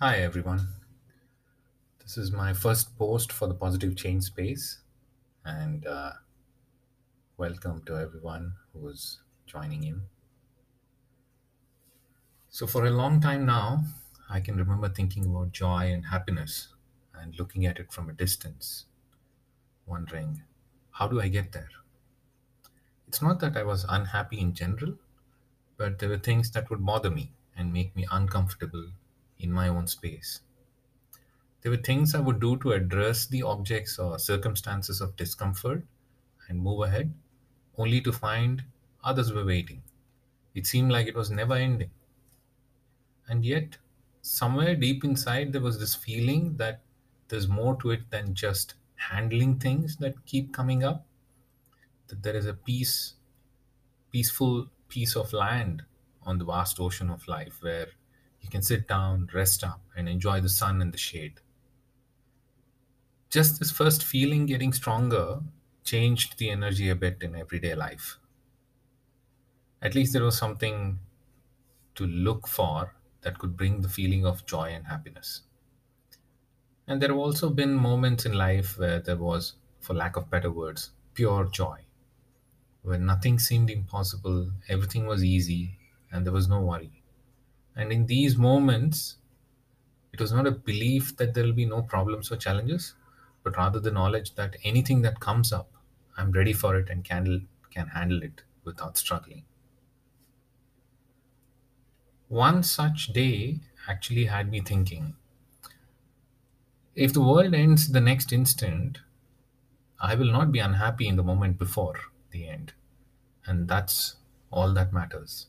Hi, everyone. This is my first post for the Positive Change Space, and uh, welcome to everyone who's joining in. So, for a long time now, I can remember thinking about joy and happiness and looking at it from a distance, wondering, how do I get there? It's not that I was unhappy in general, but there were things that would bother me and make me uncomfortable in my own space. There were things I would do to address the objects or circumstances of discomfort and move ahead, only to find others were waiting. It seemed like it was never ending. And yet, somewhere deep inside, there was this feeling that there's more to it than just handling things that keep coming up, that there is a peace, peaceful piece of land on the vast ocean of life where you can sit down, rest up, and enjoy the sun and the shade. Just this first feeling getting stronger changed the energy a bit in everyday life. At least there was something to look for that could bring the feeling of joy and happiness. And there have also been moments in life where there was, for lack of better words, pure joy, where nothing seemed impossible, everything was easy, and there was no worry. And in these moments, it was not a belief that there will be no problems or challenges, but rather the knowledge that anything that comes up, I'm ready for it and can, can handle it without struggling. One such day actually had me thinking if the world ends the next instant, I will not be unhappy in the moment before the end. And that's all that matters.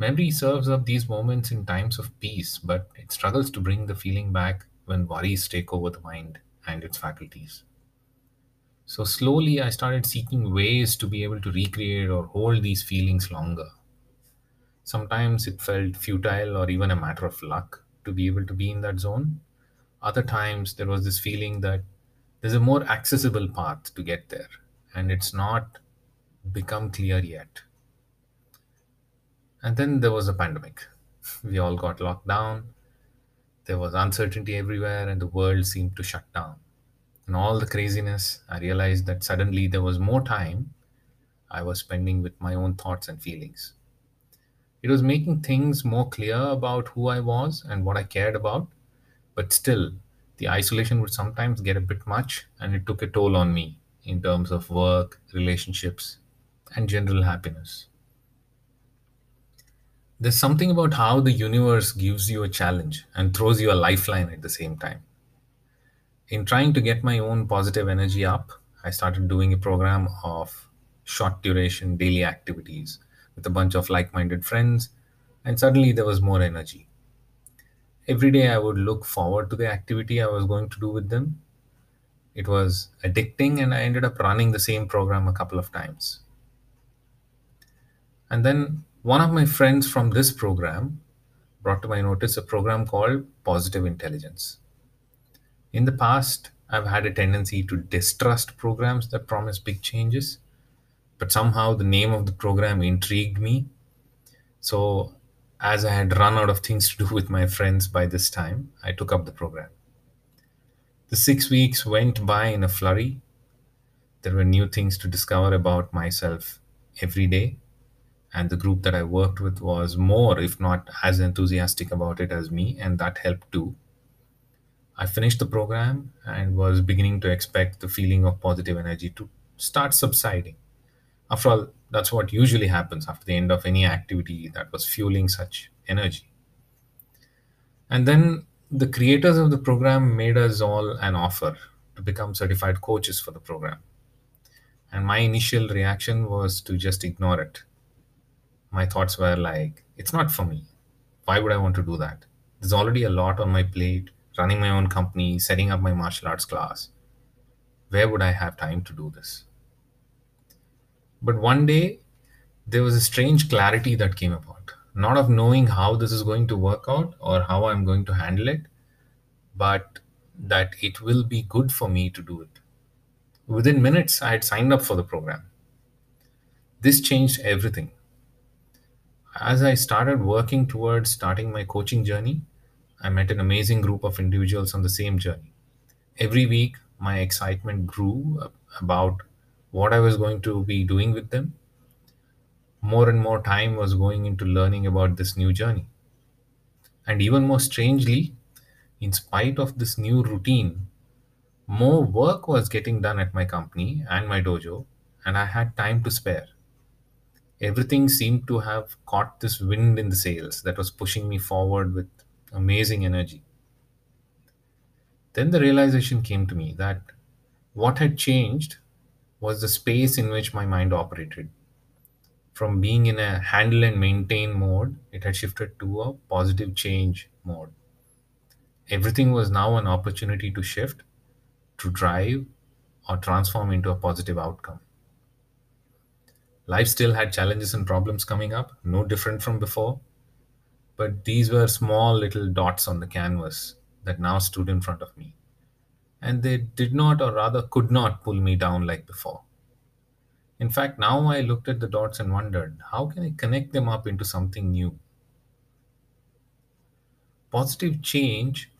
Memory serves up these moments in times of peace, but it struggles to bring the feeling back when worries take over the mind and its faculties. So slowly, I started seeking ways to be able to recreate or hold these feelings longer. Sometimes it felt futile or even a matter of luck to be able to be in that zone. Other times, there was this feeling that there's a more accessible path to get there, and it's not become clear yet. And then there was a pandemic. We all got locked down. There was uncertainty everywhere, and the world seemed to shut down. In all the craziness, I realized that suddenly there was more time I was spending with my own thoughts and feelings. It was making things more clear about who I was and what I cared about, but still, the isolation would sometimes get a bit much, and it took a toll on me in terms of work, relationships, and general happiness. There's something about how the universe gives you a challenge and throws you a lifeline at the same time. In trying to get my own positive energy up, I started doing a program of short duration daily activities with a bunch of like minded friends, and suddenly there was more energy. Every day I would look forward to the activity I was going to do with them. It was addicting, and I ended up running the same program a couple of times. And then one of my friends from this program brought to my notice a program called Positive Intelligence. In the past, I've had a tendency to distrust programs that promise big changes, but somehow the name of the program intrigued me. So, as I had run out of things to do with my friends by this time, I took up the program. The six weeks went by in a flurry. There were new things to discover about myself every day, and the group that I worked with was more, if not as enthusiastic about it as me, and that helped too. I finished the program and was beginning to expect the feeling of positive energy to start subsiding. After all, that's what usually happens after the end of any activity that was fueling such energy. And then the creators of the program made us all an offer to become certified coaches for the program. And my initial reaction was to just ignore it. My thoughts were like, it's not for me. Why would I want to do that? There's already a lot on my plate running my own company, setting up my martial arts class. Where would I have time to do this? But one day, there was a strange clarity that came about. Not of knowing how this is going to work out or how I'm going to handle it, but that it will be good for me to do it. Within minutes, I had signed up for the program. This changed everything. As I started working towards starting my coaching journey, I met an amazing group of individuals on the same journey. Every week, my excitement grew about what I was going to be doing with them. More and more time was going into learning about this new journey. And even more strangely, in spite of this new routine, more work was getting done at my company and my dojo, and I had time to spare. Everything seemed to have caught this wind in the sails that was pushing me forward with amazing energy. Then the realization came to me that what had changed was the space in which my mind operated. From being in a handle and maintain mode, it had shifted to a positive change mode. Everything was now an opportunity to shift, to drive, or transform into a positive outcome. Life still had challenges and problems coming up, no different from before, but these were small little dots on the canvas that now stood in front of me. And they did not, or rather could not, pull me down like before. In fact, now I looked at the dots and wondered how can I connect them up into something new? Positive change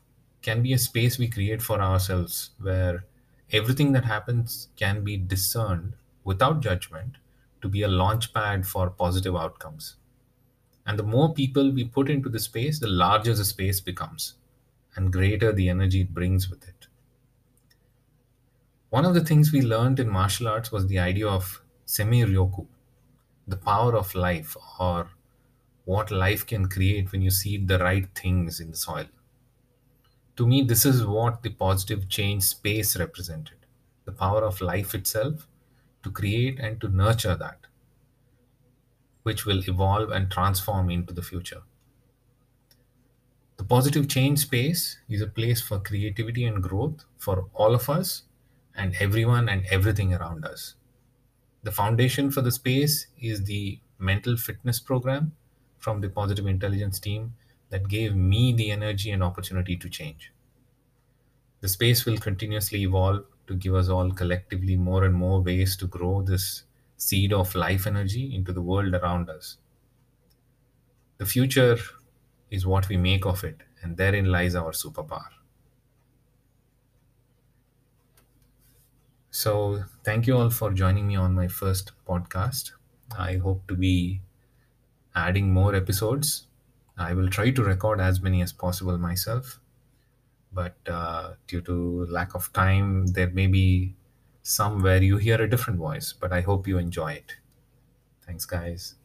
can be a space we create for ourselves where everything that happens can be discerned without judgment to be a launch pad for positive outcomes. And the more people we put into the space, the larger the space becomes and greater the energy it brings with it. One of the things we learned in martial arts was the idea of seimei ryoku, the power of life, or what life can create when you seed the right things in the soil. To me, this is what the positive change space represented the power of life itself to create and to nurture that, which will evolve and transform into the future. The positive change space is a place for creativity and growth for all of us and everyone and everything around us. The foundation for the space is the mental fitness program from the positive intelligence team that gave me the energy and opportunity to change. The space will continuously evolve to give us all collectively more and more ways to grow this seed of life energy into the world around us. The future is what we make of it, and therein lies our superpower. So, thank you all for joining me on my first podcast. I hope to be adding more episodes. I will try to record as many as possible myself, but uh, due to lack of time, there may be some where you hear a different voice, but I hope you enjoy it. Thanks, guys.